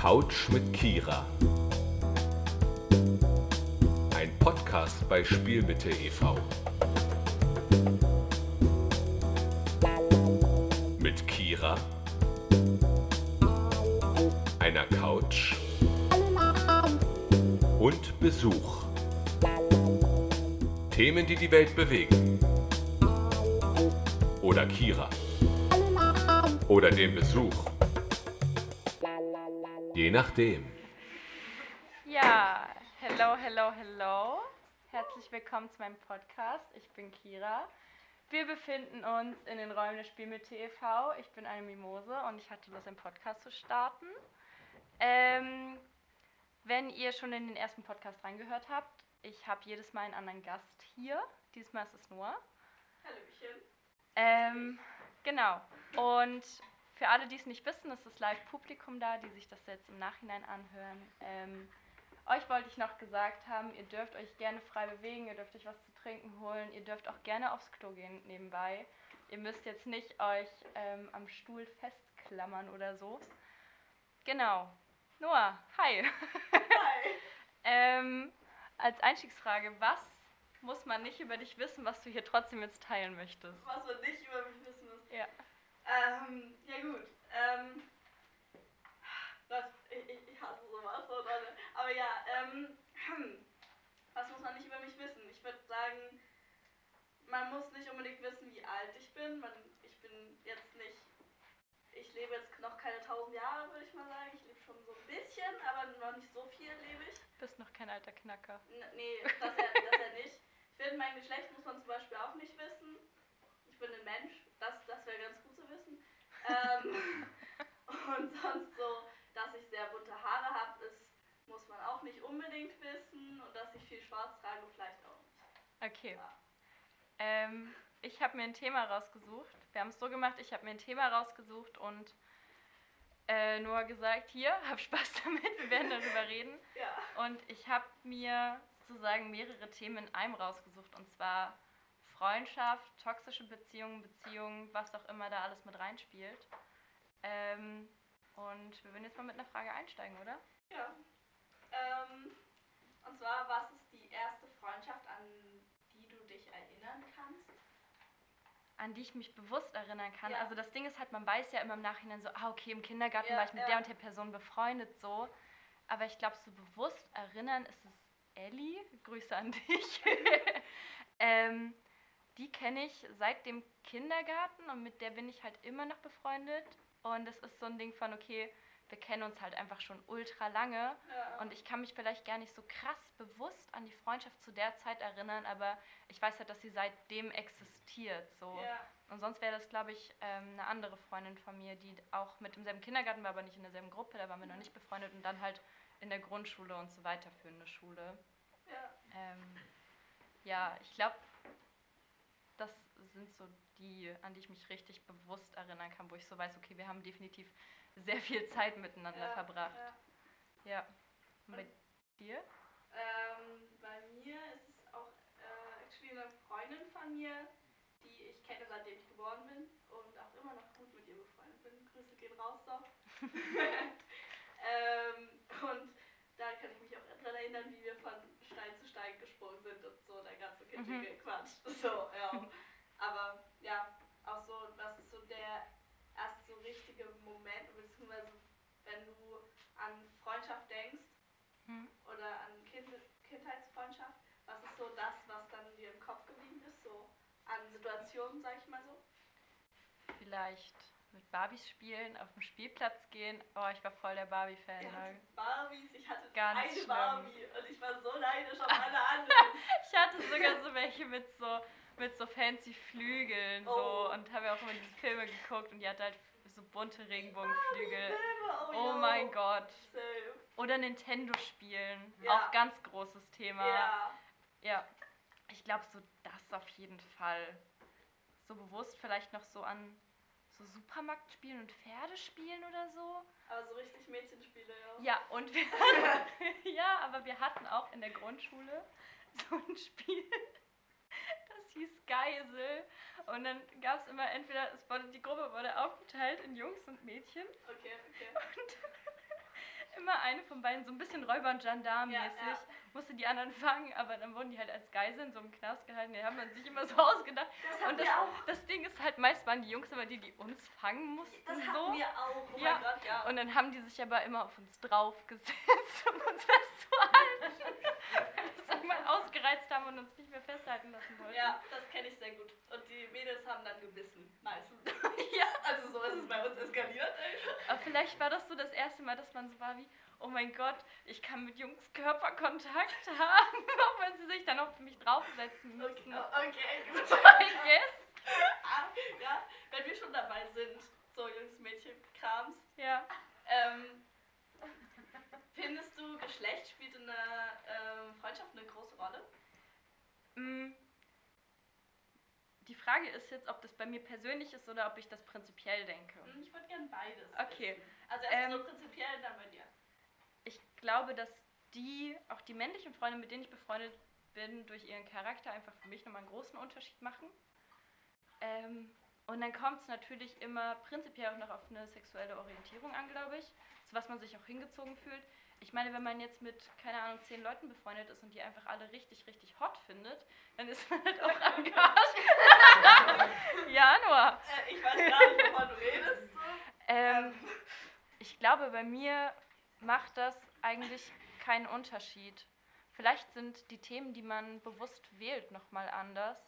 Couch mit Kira. Ein Podcast bei Spielmitte e.V. Mit Kira, einer Couch und Besuch. Themen, die die Welt bewegen. Oder Kira. Oder den Besuch. Je nachdem. Ja, hello, hello, hello. Herzlich willkommen zu meinem Podcast. Ich bin Kira. Wir befinden uns in den Räumen des Spielmitte e.V. Ich bin eine Mimose und ich hatte Lust, einen Podcast zu starten. Ähm, wenn ihr schon in den ersten Podcast reingehört habt, ich habe jedes Mal einen anderen Gast hier. Diesmal ist es Noah. Hallöchen. Ähm, genau. Und für alle, die es nicht wissen, ist das Live-Publikum da, die sich das jetzt im Nachhinein anhören. Ähm, euch wollte ich noch gesagt haben, ihr dürft euch gerne frei bewegen, ihr dürft euch was zu trinken holen, ihr dürft auch gerne aufs Klo gehen nebenbei. Ihr müsst jetzt nicht euch ähm, am Stuhl festklammern oder so. Genau. Noah, hi. Hi. ähm, als Einstiegsfrage, was muss man nicht über dich wissen, was du hier trotzdem jetzt teilen möchtest? Was man nicht über mich wissen muss. Ja. Ähm, ja gut. Ähm, Gott, ich, ich, hasse sowas, so Leute. Aber ja, ähm, was muss man nicht über mich wissen? Ich würde sagen, man muss nicht unbedingt wissen, wie alt ich bin. Man, ich bin jetzt nicht, ich lebe jetzt noch keine tausend Jahre, würde ich mal sagen. Ich lebe schon so ein bisschen, aber noch nicht so viel lebe ich. Bist noch kein alter Knacker. N nee, das ja, das ja nicht. Ich finde, mein Geschlecht muss man zum Beispiel auch nicht wissen. Ich bin ein Mensch, das, das wäre ganz gut zu wissen. Ähm, und sonst so, dass ich sehr bunte Haare habe, ist, muss man auch nicht unbedingt wissen. Und dass ich viel schwarz trage, vielleicht auch nicht. Okay. Ja. Ähm, ich habe mir ein Thema rausgesucht. Wir haben es so gemacht, ich habe mir ein Thema rausgesucht und äh, Noah gesagt, hier, hab Spaß damit, wir werden darüber reden. Ja. Und ich habe mir sozusagen mehrere Themen in einem rausgesucht und zwar Freundschaft, toxische Beziehungen, Beziehungen, was auch immer da alles mit reinspielt. Ähm, und wir würden jetzt mal mit einer Frage einsteigen, oder? ja. Ähm, und zwar, was ist die erste Freundschaft, an die du dich erinnern kannst? An die ich mich bewusst erinnern kann. Ja. Also das Ding ist halt, man weiß ja immer im Nachhinein so, ah okay, im Kindergarten Ja, war ich mit ja. der und der Person befreundet so. Aber ich glaube, so bewusst erinnern ist es Ellie. Grüße an dich. ähm, die kenne ich seit dem Kindergarten und mit der bin ich halt immer noch befreundet. Und es ist so ein Ding von, okay, wir kennen uns halt einfach schon ultra lange. Ja. Und ich kann mich vielleicht gar nicht so krass bewusst an die Freundschaft zu der Zeit erinnern, aber ich weiß halt, dass sie seitdem existiert. So. ja. Und sonst wäre das, glaube ich, ähm, eine andere Freundin von mir, die auch mit im selben Kindergarten war, aber nicht in derselben Gruppe, da waren wir noch nicht befreundet und dann halt in der Grundschule und so weiterführende Schule. ja. Ähm, ja, ich glaube, sind so die, an die ich mich richtig bewusst erinnern kann, wo ich so weiß, okay, wir haben definitiv sehr viel Zeit miteinander ja, verbracht. Ja. Ja. Und bei dir? Ähm, bei mir ist es auch äh, actually eine Freundin von mir, die ich kenne seitdem ich geboren bin und auch immer noch gut mit ihr befreundet bin. Grüße gehen raus, so. ähm, und da kann ich mich auch daran erinnern, wie wir von Stein zu Stein gesprungen sind und so, der ganze kitschige Quatsch. So, ja. Aber ja, auch so, das ist so der erste so richtige Moment, beziehungsweise wenn du an Freundschaft denkst, Hm? oder an kind Kindheitsfreundschaft? Was ist so das, was dann dir im Kopf geblieben ist? So an Situationen, sag ich mal so? Vielleicht mit Barbies spielen, auf den Spielplatz gehen. Oh, ich war voll der Barbie-Fan. Wir ne? Barbies, ich hatte Ganz eine schlimm. Barbie und ich war so neidisch auf alle anderen. Ich hatte sogar so welche mit so, mit so fancy Flügeln so Oh. und habe ja auch immer diese Filme geguckt und die hatte halt so bunte Regenbogenflügel. Filme, Oh ja. mein Gott. Same. Oder Nintendo spielen. Ja. Auch ganz großes Thema. Ja. Ja. Ich glaube, so das auf jeden Fall. So bewusst vielleicht noch so an so Supermarktspielen und Pferdespielen oder so. Aber so richtig Mädchenspiele, ja. Ja, und wir ja, aber wir hatten auch in der Grundschule so ein Spiel, hieß Geisel. Und dann gab es immer entweder, es wurde, die Gruppe wurde aufgeteilt in Jungs und Mädchen. Okay, okay. Und immer eine von beiden, so ein bisschen Räuber- und Gendarm-mäßig, Ja, ja. musste die anderen fangen, aber dann wurden die halt als Geisel in so einem Knast gehalten. Die haben man sich immer so ausgedacht. Das Und das, das Ding ist halt, meist waren die Jungs immer die, die uns fangen mussten. Das hatten so. wir auch. Oh Ja. mein Gott, ja. Und dann haben die sich aber immer auf uns draufgesetzt, um uns festzuhalten. Irgendwann ausgereizt haben und uns nicht mehr festhalten lassen wollten. Ja, das kenne ich sehr gut. Und die Mädels haben dann gebissen, meistens. Ja. Also so ist es bei uns eskaliert. Aber vielleicht war das so das erste Mal, dass man so war wie, oh mein Gott, ich kann mit Jungs Körperkontakt haben, auch wenn sie sich dann auf mich draufsetzen müssen. Okay, okay gut. I guess. Ah, ja, wenn wir schon dabei sind, so Jungs, Mädchen, Krams. Ja. Ähm, Geschlecht spielt in einer ähm, Freundschaft eine große Rolle? Mm. Die Frage ist jetzt, ob das bei mir persönlich ist oder ob ich das prinzipiell denke. Hm, Ich würde gern beides. Okay. wissen. Also erst Ähm, so prinzipiell, dann bei dir. Ich glaube, dass die, auch die männlichen Freunde, mit denen ich befreundet bin, durch ihren Charakter einfach für mich nochmal einen großen Unterschied machen. Ähm, und dann kommt es natürlich immer prinzipiell auch noch auf eine sexuelle Orientierung an, glaube ich, zu was man sich auch hingezogen fühlt. Ich meine, wenn man jetzt mit, keine Ahnung, zehn Leuten befreundet ist und die einfach alle richtig, richtig hot findet, dann ist man halt auch am Arsch. ja, Noah. Äh, ich weiß gar nicht, wovon du redest. So. Ähm, ich glaube, bei mir macht das eigentlich keinen Unterschied. Vielleicht sind die Themen, die man bewusst wählt, nochmal anders.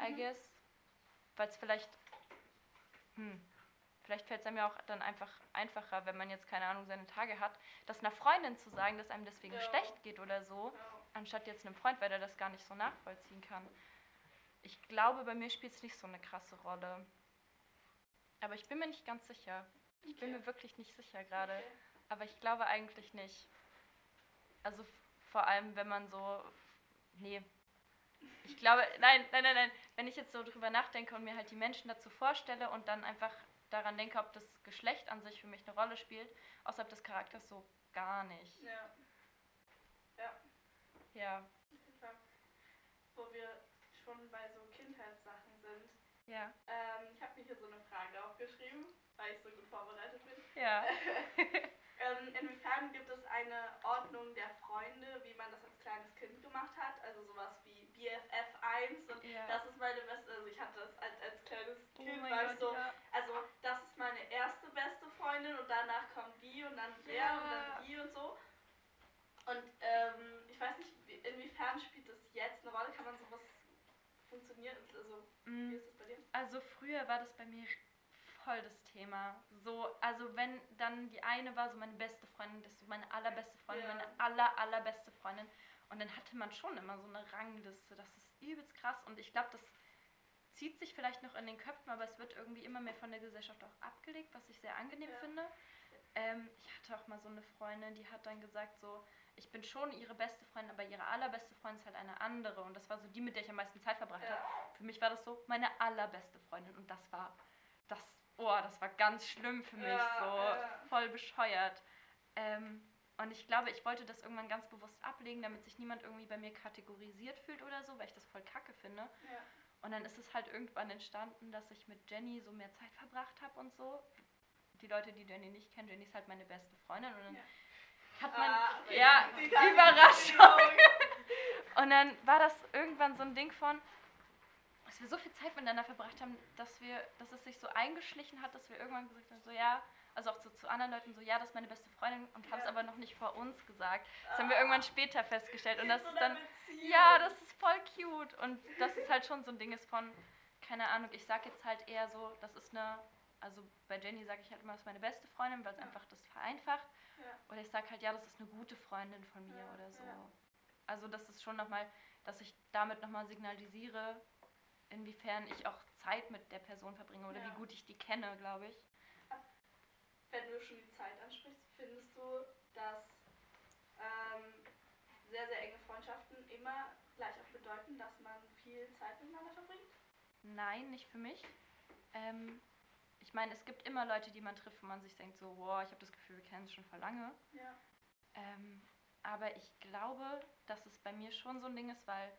I Mhm. guess. Weil es vielleicht. Hm. Vielleicht fällt es einem ja auch dann einfach einfacher, wenn man jetzt keine Ahnung seine Tage hat, das einer Freundin zu sagen, dass einem deswegen Ja. schlecht geht oder so, anstatt jetzt einem Freund, weil der das gar nicht so nachvollziehen kann. Ich glaube, bei mir spielt es nicht so eine krasse Rolle. Aber ich bin mir nicht ganz sicher. Ich bin Okay. mir wirklich nicht sicher gerade. Okay. Aber ich glaube eigentlich nicht. Also vor allem, wenn man so. Nee. Ich glaube, nein, nein, nein, nein. Wenn ich jetzt so drüber nachdenke und mir halt die Menschen dazu vorstelle und dann einfach daran denke, ob das Geschlecht an sich für mich eine Rolle spielt, außerhalb des Charakters so gar nicht. Ja. Ja. Ja. Wo wir schon bei so Kindheitssachen sind. ja, Ähm, ich habe mir hier so eine Frage aufgeschrieben, weil ich so gut vorbereitet bin. ja. ähm, inwiefern gibt es eine Ordnung der Freunde, wie man das als kleines Kind gemacht hat? Also sowas wie BFF 1 und Ja. das ist meine beste, also ich hatte das als, als kleines Oh Kind, mein war ich so, ja. also das ist meine erste beste Freundin und danach kommt die und dann der Ja. und dann die und so. Und ähm, ich weiß nicht, wie- inwiefern spielt das jetzt eine Rolle? Kann man sowas funktionieren? Also, wie Mm. ist das bei dir? Also früher war das bei mir voll das Thema. So, also wenn dann die eine war so meine beste Freundin, das ist so meine allerbeste Freundin, Ja. meine aller, allerbeste Freundin. Und dann hatte man schon immer so eine Rangliste. Das ist übelst krass. Und ich glaube, das zieht sich vielleicht noch in den Köpfen, aber es wird irgendwie immer mehr von der Gesellschaft auch abgelegt, was ich sehr angenehm Ja. finde. Ähm, ich hatte auch mal so eine Freundin, die hat dann gesagt so, ich bin schon ihre beste Freundin, aber ihre allerbeste Freundin ist halt eine andere. Und das war so die, mit der ich am meisten Zeit verbracht habe. Ja. Für mich war das so meine allerbeste Freundin und das war das oh, das war ganz schlimm für mich, Ja, so voll bescheuert. Ähm, und ich glaube, ich wollte das irgendwann ganz bewusst ablegen, damit sich niemand irgendwie bei mir kategorisiert fühlt oder so, weil ich das voll kacke finde. Ja. Und dann ist es halt irgendwann entstanden, dass ich mit Jenny so mehr Zeit verbracht habe und so. Die Leute, die Jenny nicht kennen, Jenny ist halt meine beste Freundin und dann Ja. hat man Ah, ja. Überraschung. Und dann war das irgendwann so ein Ding von, dass wir so viel Zeit miteinander verbracht haben, dass wir, dass es sich so eingeschlichen hat, dass wir irgendwann gesagt haben, so ja, also auch zu, zu anderen Leuten so, ja, das ist meine beste Freundin und haben es Ja. aber noch nicht vor uns gesagt. Das haben wir irgendwann später festgestellt und das So ist dann, ja, das ist voll cute und das ist halt schon so ein Ding ist von, keine Ahnung, ich sag jetzt halt eher so, das ist eine, also bei Jenny sage ich halt immer, das ist meine beste Freundin, weil es Ja. einfach das vereinfacht. Ja. Oder ich sag halt, ja, das ist eine gute Freundin von mir oder so. Also das ist schon nochmal, dass ich damit nochmal signalisiere, inwiefern ich auch Zeit mit der Person verbringe oder wie gut ich die kenne, glaube ich. Wenn du schon die Zeit ansprichst, findest du, dass ähm, sehr, sehr enge Freundschaften immer gleich auch bedeuten, dass man viel Zeit miteinander verbringt? Nein, nicht für mich. Ähm, ich meine, es gibt immer Leute, die man trifft, wo man sich denkt, so, wow, ich habe das Gefühl, wir kennen es schon vor lange. Ja. Ähm, aber ich glaube, dass es bei mir schon so ein Ding ist, weil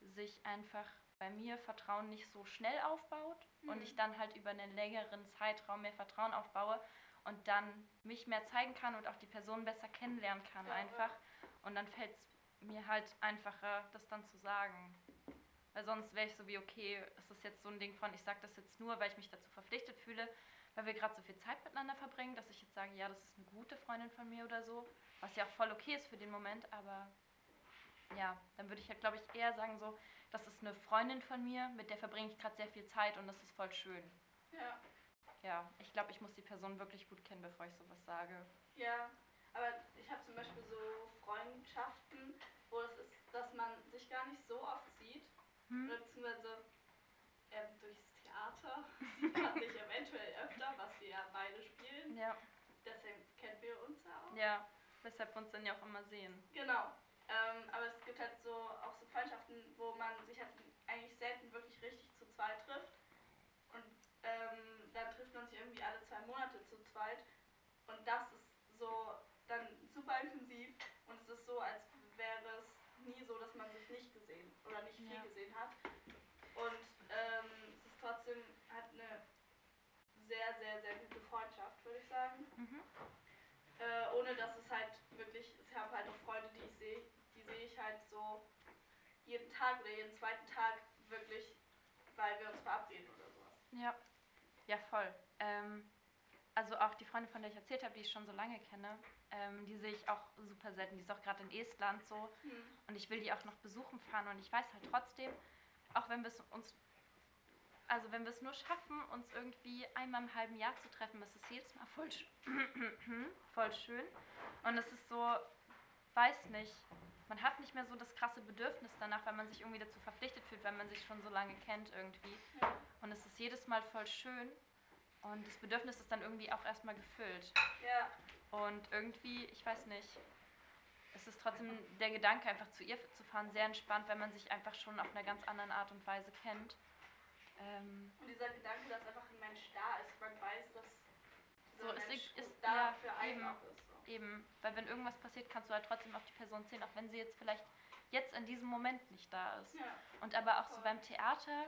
sich einfach bei mir Vertrauen nicht so schnell aufbaut und Mhm. ich dann halt über einen längeren Zeitraum mehr Vertrauen aufbaue und dann mich mehr zeigen kann und auch die Person besser kennenlernen kann einfach. Und dann fällt es mir halt einfacher, das dann zu sagen. Weil sonst wäre ich so wie, okay, es ist jetzt so ein Ding von, ich sage das jetzt nur, weil ich mich dazu verpflichtet fühle, weil wir gerade so viel Zeit miteinander verbringen, dass ich jetzt sage, ja, das ist eine gute Freundin von mir oder so. Was ja auch voll okay ist für den Moment, aber ja, dann würde ich halt, glaube ich, eher sagen so, das ist eine Freundin von mir, mit der verbringe ich gerade sehr viel Zeit und das ist voll schön. Ja. Ja, ich glaube, ich muss die Person wirklich gut kennen, bevor ich sowas sage. Ja, aber ich habe zum Beispiel so Freundschaften, wo es ist, dass man sich gar nicht so oft sieht. Hm? Oder beziehungsweise ähm, durchs Theater sieht man sich eventuell öfter, was wir ja beide spielen. Ja, Deswegen kennen wir uns ja auch. ja, weshalb wir uns dann ja auch immer sehen. Genau. Ähm, aber es gibt halt so auch so Freundschaften, wo man sich halt eigentlich selten wirklich richtig zu zweit trifft. Trifft man sich irgendwie alle zwei Monate zu zweit. Und das ist so dann super intensiv. Und es ist so, als wäre es nie so, dass man sich nicht gesehen oder nicht viel Ja. gesehen hat. Und ähm, es ist trotzdem halt eine sehr, sehr, sehr gute Freundschaft, würde ich sagen. Mhm. Äh, ohne dass es halt wirklich, ich habe halt auch Freunde, die ich sehe, die sehe ich halt so jeden Tag oder jeden zweiten Tag wirklich, weil wir uns verabreden oder sowas. Ja, ja, voll. Ähm, also auch die Freundin, von der ich erzählt habe, die ich schon so lange kenne, ähm, die sehe ich auch super selten. Die ist auch gerade in Estland so und ich will die auch noch besuchen fahren und ich weiß halt trotzdem, auch wenn wir es uns, also wenn wir es nur schaffen, uns irgendwie einmal im halben Jahr zu treffen, ist es jedes Mal voll, sch voll schön und es ist so, weiß nicht, man hat nicht mehr so das krasse Bedürfnis danach, weil man sich irgendwie dazu verpflichtet fühlt, weil man sich schon so lange kennt irgendwie. Ja. Und es ist jedes Mal voll schön. Und das Bedürfnis ist dann irgendwie auch erstmal gefüllt. Ja, Und irgendwie, ich weiß nicht, es ist trotzdem der Gedanke, einfach zu ihr zu fahren, sehr entspannt, wenn man sich einfach schon auf einer ganz anderen Art und Weise kennt. Ähm, und dieser Gedanke, dass einfach ein Mensch da ist, man weiß, dass So, es Mensch ist- ist- da ja, für einen eben. ist. So. eben, weil wenn irgendwas passiert, kannst du halt trotzdem auf die Person zählen, auch wenn sie jetzt vielleicht jetzt in diesem Moment nicht da ist. Ja, Und aber auch so Voll. beim Theater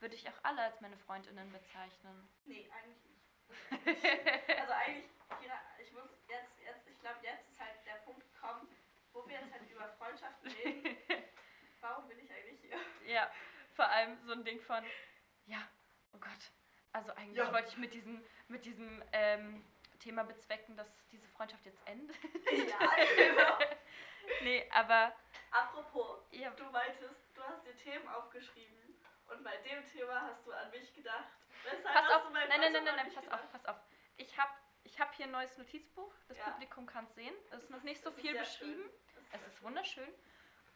würde ich auch alle als meine Freundinnen bezeichnen. nee, eigentlich nicht. Also eigentlich, Kira, ich muss jetzt, jetzt ich glaube, jetzt ist halt der Punkt gekommen, wo wir jetzt halt über Freundschaften reden. Warum bin ich eigentlich hier? Ja, vor allem so ein Ding von, ja, oh Gott. Also eigentlich Ja. wollte ich mit diesem, mit diesem ähm, Thema bezwecken, dass diese Freundschaft jetzt endet. ja, genau. nee, aber Apropos, ja, du meintest, du hast dir Themen aufgeschrieben und bei dem Thema hast du an mich gedacht. Weshalb pass auf, nein, nein, nein, nein, nein, pass gedacht? auf, pass auf. Ich habe ich hab hier ein neues Notizbuch, das Ja. Publikum kann es sehen. Es ist noch nicht so viel beschrieben. Es ist wunderschön.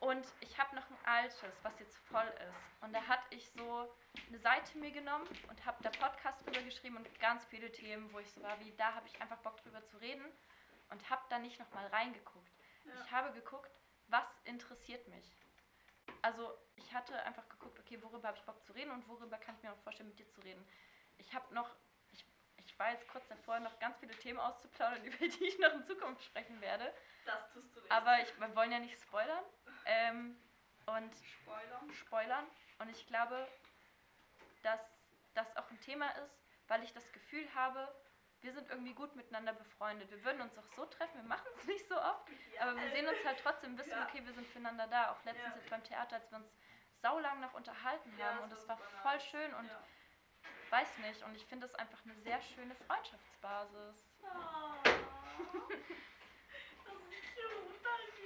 Und ich habe noch ein altes, was jetzt voll ist. Und da hatte ich so eine Seite mir genommen und habe da Podcast drüber geschrieben und ganz viele Themen, wo ich so war wie, da habe ich einfach Bock drüber zu reden und habe da nicht nochmal reingeguckt. Ja. Ich habe geguckt, was interessiert mich. Also ich hatte einfach geguckt, okay, worüber habe ich Bock zu reden und worüber kann ich mir auch vorstellen, mit dir zu reden. Ich habe noch, ich, ich war jetzt kurz davor, noch ganz viele Themen auszuplaudern, über die ich noch in Zukunft sprechen werde. Das tust du nicht. Aber ich, wir wollen ja nicht spoilern. Ähm, und Spoiler. spoilern. Und ich glaube, dass das auch ein Thema ist, weil ich das Gefühl habe, wir sind irgendwie gut miteinander befreundet. Wir würden uns auch so treffen, wir machen es nicht so oft, Ja, aber wir sehen uns halt trotzdem, wissen, Ja. okay, wir sind füreinander da. Auch letztens jetzt beim Theater, als wir uns saulang noch unterhalten haben das und es war voll nice. schön und weiß nicht. Und ich finde es einfach eine sehr schöne Freundschaftsbasis. Oh. Das ist cute, danke.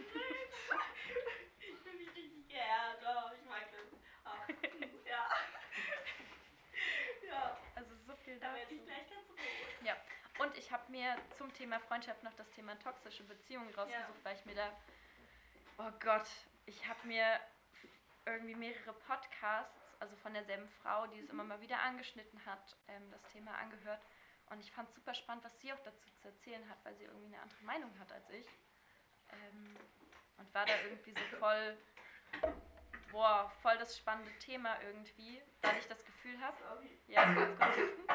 Ich bin mich richtig geehrt. Oh, ich mag das. Ah, ja. Ja, Also so viel dazu. ich gleich ganz ich habe mir zum Thema Freundschaft noch das Thema toxische Beziehungen rausgesucht, weil ich mir da, oh Gott, ich habe mir irgendwie mehrere Podcasts, also von derselben Frau, die es immer mal wieder angeschnitten hat, ähm, das Thema angehört. Und ich fand super spannend, was sie auch dazu zu erzählen hat, weil sie irgendwie eine andere Meinung hat als ich. Ähm, und war da irgendwie so voll, boah, voll das spannende Thema irgendwie, weil ich das Gefühl habe, ja, ganz kurz husten.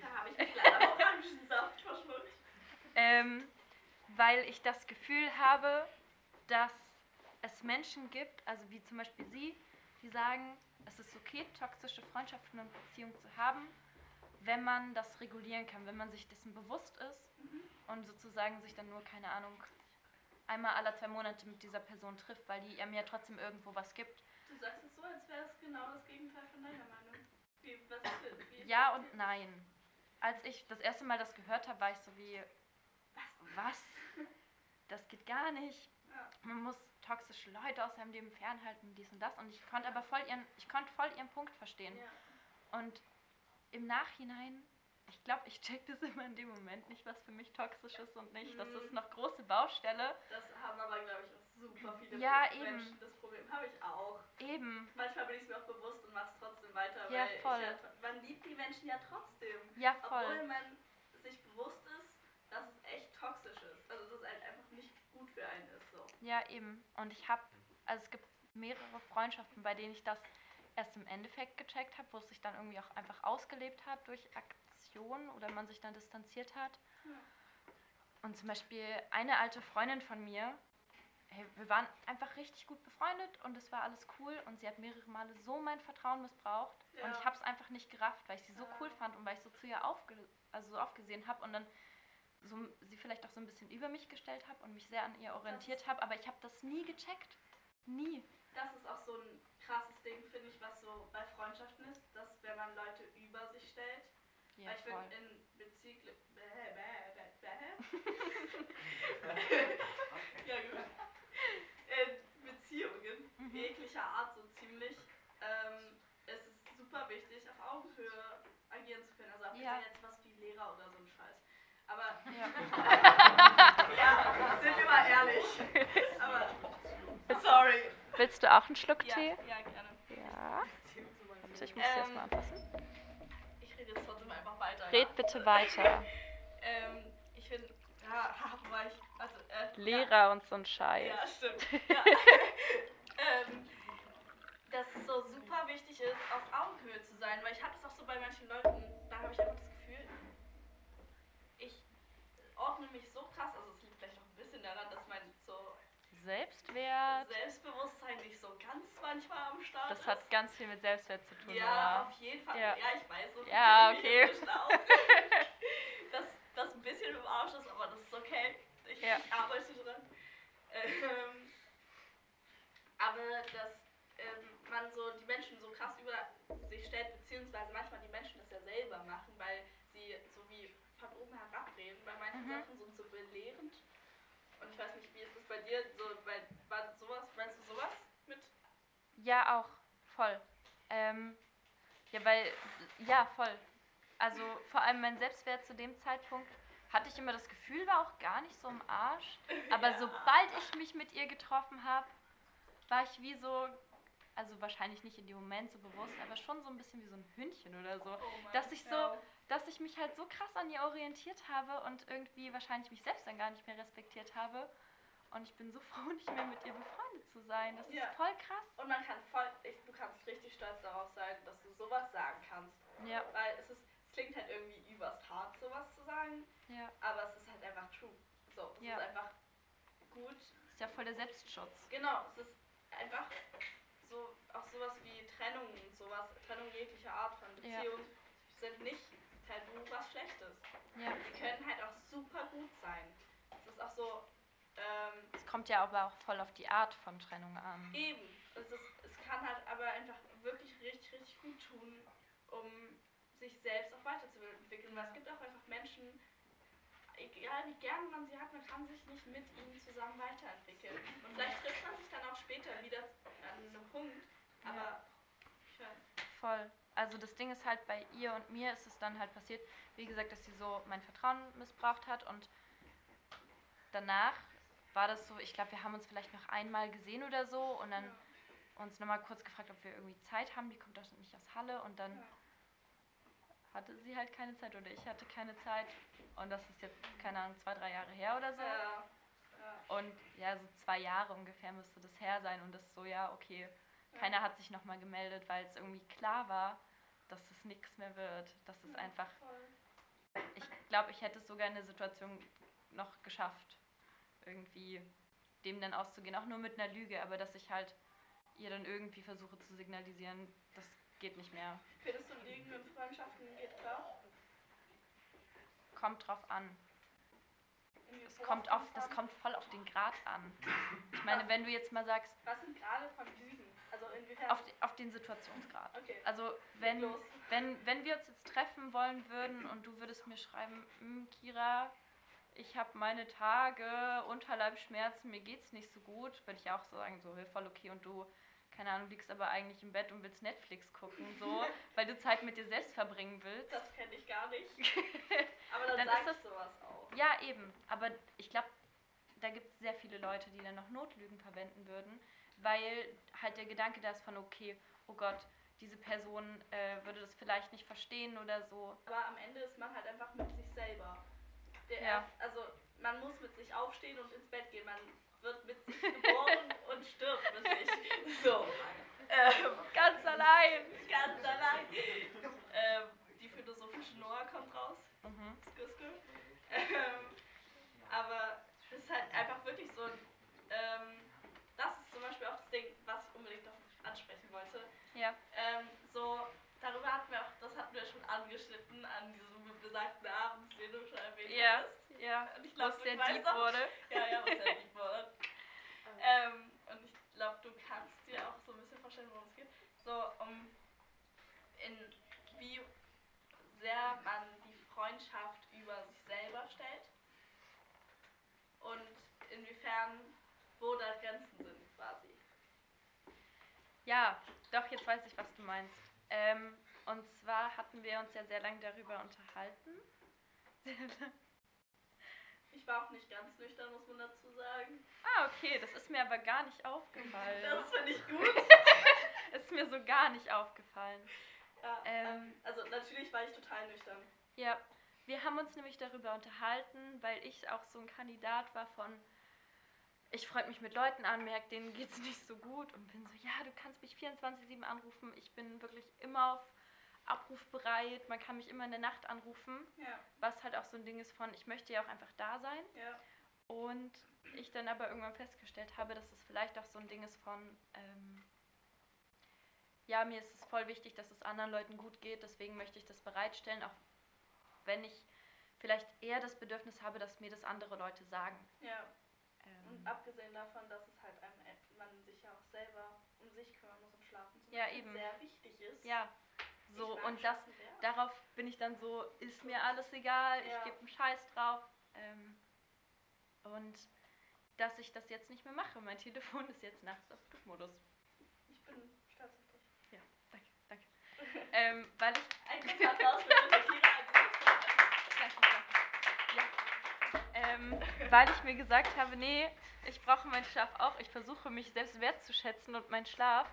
Da habe ich mich leider am Orangensaft verschluckt. Ähm, weil ich das Gefühl habe, dass es Menschen gibt, also wie zum Beispiel Sie, die sagen, es ist okay, toxische Freundschaften und Beziehungen zu haben, wenn man das regulieren kann, wenn man sich dessen bewusst ist Mhm. und sozusagen sich dann nur, keine Ahnung, einmal alle zwei Monate mit dieser Person trifft, weil die mir trotzdem irgendwo was gibt. Du sagst es so, als wäre es genau das Gegenteil von deiner Meinung. Wie, was wie Ja und nein. Als ich das erste Mal das gehört habe, war ich so wie, was? Das geht gar nicht. Man muss toxische Leute aus seinem Leben fernhalten, dies und das. Und ich konnte aber voll ihren, ich konnte voll ihren Punkt verstehen. Ja. Und im Nachhinein, ich glaube, ich check das immer in dem Moment nicht, was für mich toxisch ist und nicht. Das Mhm. ist noch große Baustelle. Das haben aber, glaube ich, auch super viele Ja, Menschen. eben. Das Problem habe ich auch. Eben. Manchmal bin ich mir auch bewusst und mache es trotzdem weiter, Ja, voll. Ja, man liebt die Menschen ja trotzdem. Ja, Obwohl voll. man sich bewusst ist, dass es echt toxisch ist. Also dass es halt einfach nicht gut für einen ist. So. Ja, eben. Und ich habe, also es gibt mehrere Freundschaften, bei denen ich das erst im Endeffekt gecheckt habe, wo es sich dann irgendwie auch einfach ausgelebt hat durch Aktionen oder man sich dann distanziert hat. Ja. Und zum Beispiel eine alte Freundin von mir, hey, wir waren einfach richtig gut befreundet und es war alles cool und sie hat mehrere Male so mein Vertrauen missbraucht und Ja. ich habe es einfach nicht gerafft, weil ich sie so Ja. cool fand und weil ich so zu ihr aufge also so aufgesehen habe und dann so, sie vielleicht auch so ein bisschen über mich gestellt habe und mich sehr an ihr orientiert habe, aber ich habe das nie gecheckt. Nie. Das ist auch so ein krasses Ding, finde ich, was so bei Freundschaften ist, dass wenn man Leute über sich stellt, Ja, Weil ich voll. finde, in Beziehung. Bäh, bäh, bäh, bäh. ja, gut. In Beziehungen, Mhm. jeglicher Art so ziemlich, ähm, es ist super wichtig, auf Augenhöhe agieren zu können. Also abgesehen Ja. jetzt was wie Lehrer oder so. Aber Ja. ja, sind wir mal ehrlich. Aber sorry. Willst du auch einen Schluck Ja, Tee? ja, gerne. Ja. Warte, ich muss Ähm, sie erstmal anpassen. Ich rede jetzt trotzdem einfach weiter. Red ja. bitte weiter. Ähm, ich finde, ja, wo war ich? Also, äh, Lehrer und so ein Ja, Scheiß. ja stimmt. Ja. ähm, dass es so super wichtig ist, auf Augenhöhe zu sein, weil ich habe das auch so bei manchen Leuten, da habe ich einfach das Gefühl, ordne mich so krass, also es liegt vielleicht auch ein bisschen daran, dass mein so Selbstwert. Selbstbewusstsein nicht so ganz manchmal am Start Das ist. hat ganz viel mit Selbstwert zu tun, Ja, oder? auf jeden Fall. Ja. Ja, ich weiß. So Ja, okay. dass das ein bisschen im Arsch ist, aber das ist okay. Ich, Ja. ich arbeite dran. Ähm, aber dass ähm, man so die Menschen so krass über sich stellt, beziehungsweise manchmal die Menschen das ja selber machen, weil herabreden. Bei manchen Mhm. Sachen sind so belehrend. Und ich weiß nicht, wie ist das bei dir? So, bei, war sowas, meinst du sowas mit? Ja, auch. Voll. Ähm, ja, weil, ja, voll. Also vor allem mein Selbstwert zu dem Zeitpunkt hatte ich immer das Gefühl, war auch gar nicht so im Arsch. Aber Ja. sobald ich mich mit ihr getroffen habe, war ich wie so, also wahrscheinlich nicht in dem Moment so bewusst, aber schon so ein bisschen wie so ein Hündchen oder so. Oh Dass ich so- Gott. Dass ich mich halt so krass an ihr orientiert habe und irgendwie wahrscheinlich mich selbst dann gar nicht mehr respektiert habe. Und ich bin so froh, nicht mehr mit ihr befreundet zu sein. Das Ja. ist voll krass. Und man kann voll, ich, du kannst richtig stolz darauf sein, dass du sowas sagen kannst. Ja, Weil es ist, es klingt halt irgendwie überst hart, sowas zu sagen, ja. aber es ist halt einfach true. So, es Ja. ist einfach gut. Ist ja voll der Selbstschutz. Genau, es ist einfach so, auch sowas wie Trennung und sowas, Trennung jeglicher Art von Ja. Beziehung sind nicht tabu was Schlechtes. Ja. Die können halt auch super gut sein. Es ist auch so, ähm, Es kommt ja aber auch voll auf die Art von Trennung an. Eben. Es, ist, es kann halt aber einfach wirklich richtig, richtig gut tun, um sich selbst auch weiterzuentwickeln. Weil es gibt auch einfach Menschen, egal wie gern man sie hat, man kann sich nicht mit ihnen zusammen weiterentwickeln. Und vielleicht trifft man sich dann auch später wieder an einem Punkt, aber Ja. Voll. Also das Ding ist halt, bei ihr und mir ist es dann halt passiert, wie gesagt, dass sie so mein Vertrauen missbraucht hat und danach war das so, ich glaube, wir haben uns vielleicht noch einmal gesehen oder so und dann uns nochmal kurz gefragt, ob wir irgendwie Zeit haben. Die kommt doch nicht aus Halle und dann Ja. hatte sie halt keine Zeit oder ich hatte keine Zeit und das ist jetzt, keine Ahnung, zwei, drei Jahre her oder so. Ja. Ja. Und ja, so zwei Jahre ungefähr müsste das her sein und das so, ja, okay. Keiner hat sich nochmal gemeldet, weil es irgendwie klar war, dass es nichts mehr wird. Dass es Ja, einfach, ich glaube, ich hätte es sogar in der Situation noch geschafft, irgendwie dem dann auszugehen, auch nur mit einer Lüge, aber dass ich halt ihr dann irgendwie versuche zu signalisieren, das geht nicht mehr. Findest du Liegen in Freundschaften geht klar? kommt drauf an. Es kommt auf, das kommt voll auf den Grad an. Ich meine, wenn du jetzt mal sagst, Was sind gerade von Lügen? Also inwiefern? auf, auf den Situationsgrad. okay. Also wenn, Los. wenn, wenn wir uns jetzt treffen wollen würden und du würdest mir schreiben, "Mm, Kira, ich habe meine Tage, Unterleibschmerzen, mir geht's nicht so gut, würde ich auch so sagen, so voll okay und du, keine Ahnung, liegst aber eigentlich im Bett und willst Netflix gucken, so, weil du Zeit mit dir selbst verbringen willst. Das kenne ich gar nicht. Aber dann, Dann sag ist das- sowas auch. Ja, eben. Aber ich glaube, da gibt es sehr viele Leute, die dann noch Notlügen verwenden würden, weil halt der Gedanke da ist von, okay, oh Gott, diese Person äh, würde das vielleicht nicht verstehen oder so. Aber am Ende ist man halt einfach mit sich selber. Der Ja. Also man muss mit sich aufstehen und ins Bett gehen. Man wird mit sich geboren und stirbt mit sich. So. Ähm, Ganz allein. ganz allein. Ähm, die philosophische Noah kommt raus. Mhm. Ähm, aber es ist halt einfach wirklich so ein. Ähm, das ist zum Beispiel auch das Ding, was ich unbedingt noch ansprechen wollte. Ja. Ähm, so, darüber hatten wir auch, das hatten wir schon angeschnitten an diesem besagten Abend, den du schon erwähnt Ja, hattest. ja. Und ich es du sehr deep auch- wurde. Ja, ja, was ja nicht wurde. Ähm, und ich glaube, du kannst dir auch so ein bisschen vorstellen, worum es geht. So, um in wie sehr man die Freundschaft über sich selber stellt und inwiefern, wo da Grenzen sind quasi. Ja, doch, jetzt weiß ich, was du meinst. Ähm, und zwar hatten wir uns ja sehr lange darüber unterhalten. Ich war auch nicht ganz nüchtern, muss man dazu sagen. ah, okay, das ist mir aber gar nicht aufgefallen. Das finde ich gut. ist mir so gar nicht aufgefallen. Ja, Ähm. also natürlich war ich total nüchtern. Ja, wir haben uns nämlich darüber unterhalten, weil ich auch so ein Kandidat war von, ich freue mich mit Leuten an, merke, denen geht es nicht so gut und bin so, ja, du kannst mich 24-7 anrufen, ich bin wirklich immer auf Abruf bereit, man kann mich immer in der Nacht anrufen, Ja, was halt auch so ein Ding ist von, ich möchte ja auch einfach da sein. Ja. und ich dann aber irgendwann festgestellt habe, dass es vielleicht auch so ein Ding ist von, ähm, ja, mir ist es voll wichtig, dass es anderen Leuten gut geht, deswegen möchte ich das bereitstellen, auch wenn ich vielleicht eher das Bedürfnis habe, dass mir das andere Leute sagen. Ja, und abgesehen davon, dass es halt einem, äh, man sich ja auch selber um sich kümmern muss und schlafen zum Ja, eben. sehr wichtig ist. ja, so und das, darauf bin ich dann so, ist mir alles egal, Ja. ich gebe einen Scheiß drauf. Ähm, und dass ich das jetzt nicht mehr mache. Mein Telefon ist jetzt nachts auf Flugmodus. Ich bin stolz auf dich. Ja, danke, danke. ähm, weil ich Ein kurzer Applaus für Linda Kira an dieser Danke, danke. Ja. Ähm, weil ich mir gesagt habe, nee, ich brauche meinen Schlaf auch. Ich versuche mich selbst wertzuschätzen und meinen Schlaf.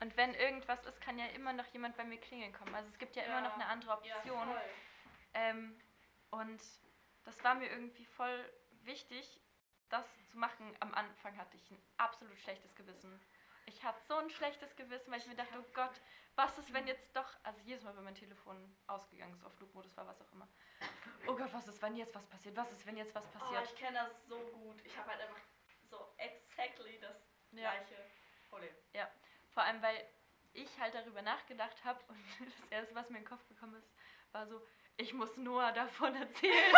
Und wenn irgendwas ist, kann ja immer noch jemand bei mir klingeln kommen. Also es gibt ja, immer noch eine andere Ja, Option. voll. ähm, und das war mir irgendwie voll wichtig, das zu machen. Am Anfang hatte ich ein absolut schlechtes Gewissen. Ich hatte so ein schlechtes Gewissen, weil ich mir dachte, oh Gott, was ist, wenn jetzt doch, also jedes Mal, wenn mein Telefon ausgegangen ist, auf Flugmodus war, was auch immer. Oh Gott, was ist, wenn jetzt was passiert? Was ist, wenn jetzt was Oh, passiert? ich kenne das so gut. Ich habe halt einfach so exactly das Ja. gleiche Problem. Vor allem, weil ich halt darüber nachgedacht habe und das erste, was mir in den Kopf gekommen ist, war so, ich muss Noah davon erzählen,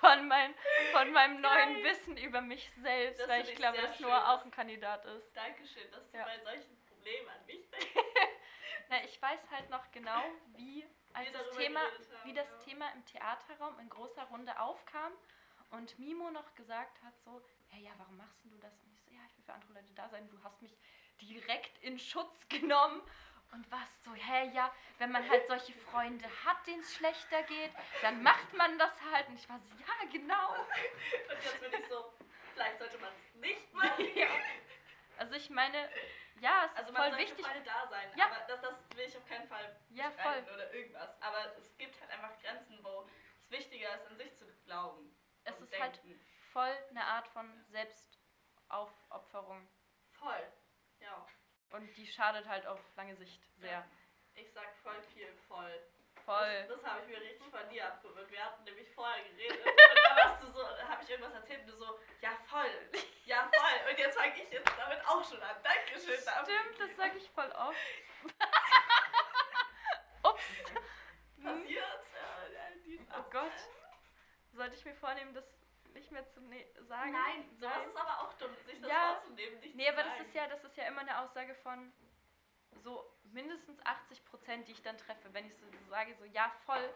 von, mein, von meinem neuen Geil. Wissen über mich selbst, Das weil ich glaube, dass schön, Noah dass- auch ein Kandidat ist. Dankeschön, dass du Ja. bei solchen Problemen an mich denkst. Na, ich weiß halt noch genau, wie, als das Thema, haben, wie das ja. Thema im Theaterraum in großer Runde aufkam und Mimo noch gesagt hat so, hey, ja, warum machst du das? Und ich so, ja, ich will für andere Leute da sein. Du hast mich direkt in Schutz genommen und warst so, hä, ja, wenn man halt solche Freunde hat, denen es schlechter geht, dann macht man das halt. Und ich war so, ja, genau. Und jetzt bin ich so, vielleicht sollte man es nicht machen. Also ich meine, ja, es Also ist man voll sollte wichtig. für Freunde da sein, Ja. aber das, das will ich auf keinen Fall Ja, voll. oder irgendwas. Aber es gibt halt einfach Grenzen, wo es wichtiger ist, an sich zu glauben. Es ist halt denken. voll eine Art von Selbstaufopferung. voll. Und die schadet halt auf lange Sicht sehr. Ja. Ich sag voll viel voll. Voll. Das, das habe ich mir richtig von dir abgewöhnt. Wir hatten nämlich vorher geredet und da warst du so, habe ich irgendwas erzählt und du so, ja voll, ja voll. Und jetzt fange ich jetzt damit auch schon an. Dankeschön. Stimmt, das sage ich voll oft. Ups. Passiert. Oh. Gott. sollte ich mir vornehmen, das nicht mehr zu ne sagen? Nein, sowas ist aber auch dumm, sich das Ja. vorzunehmen, nicht Nee, aber das ist ja, das ist ja immer eine Aussage von so mindestens 80 Prozent, die ich dann treffe. Wenn ich so, sage, so ja, voll,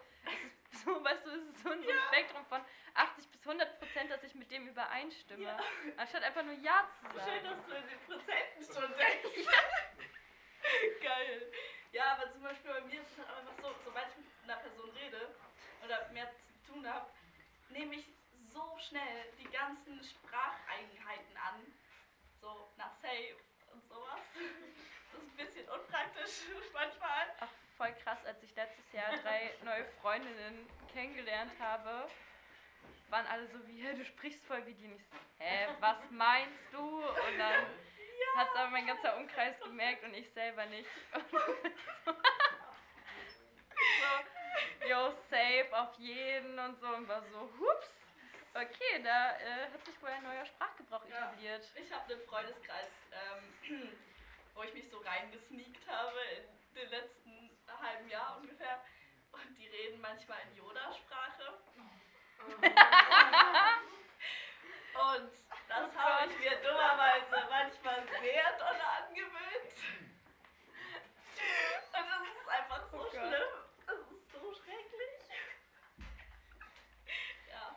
es ist so, weißt du, es ist so ein so ein Spektrum von 80 bis 100 Prozent, dass ich mit dem übereinstimme. Ja. Anstatt einfach nur Ja zu sagen. Schön, dass du in den Prozenten schon denkst. Geil. Ja, aber zum Beispiel bei mir ist es halt einfach so, sobald ich mit einer Person rede oder mehr zu tun habe, nehme ich so schnell die ganzen Spracheigenheiten an. So nach Safe und sowas. Das ist ein bisschen unpraktisch manchmal. Auch voll krass, als ich letztes Jahr drei neue Freundinnen kennengelernt habe, waren alle so wie, du sprichst voll wie die. Und ich so, hä, was meinst du? Und dann hat es aber mein ganzer Umkreis gemerkt und ich selber nicht. So, yo, safe auf jeden und so und war so, hups. Okay, da äh, hat sich wohl ein neuer Sprachgebrauch Ja. etabliert. Ich habe einen Freundeskreis, ähm, wo ich mich so reingesneakt habe in den letzten halben Jahr ungefähr. Und die reden manchmal in Yoda-Sprache. Und das habe ich mir dummerweise manchmal sehr doll angewöhnt. Und das ist einfach so Oh schlimm. Das ist so schrecklich. Ja.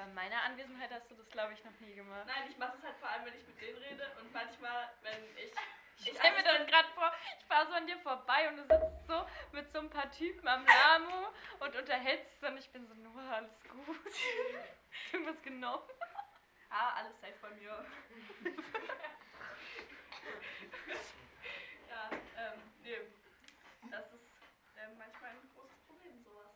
Aber in meiner Anwesenheit hast du das, glaube ich, noch nie gemacht. Nein, ich mache es halt vor allem, wenn ich mit denen rede und manchmal, wenn ich. Ich stell mir das gerade vor, ich fahre so an dir vorbei und du sitzt so mit so ein paar Typen am Lamo und unterhältst dich und ich bin so, Noah, alles gut. Irgendwas genommen? Ah, alles safe bei mir. ja, ähm, nee. Das ist ähm, manchmal ein großes Problem, sowas.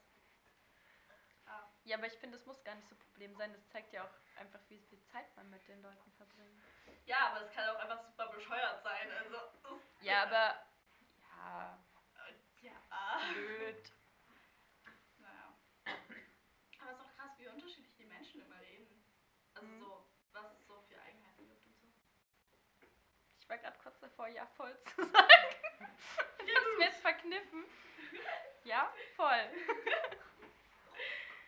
Ah, Ja, aber ich finde, das muss gar nicht so Problem sein. Das zeigt ja auch einfach, wie viel Zeit man mit den Leuten verbringt. ja, aber es kann auch einfach super bescheuert sein. Also, Ja, aber. Ja, Ja. blöd. Naja. Aber es ist auch krass, wie unterschiedlich die Menschen immer reden. Also Mhm. so, was es so für Eigenheiten gibt und so. Ich war gerade kurz davor, ja, voll zu sagen. Ich hab's mir jetzt verkniffen. Ja, voll.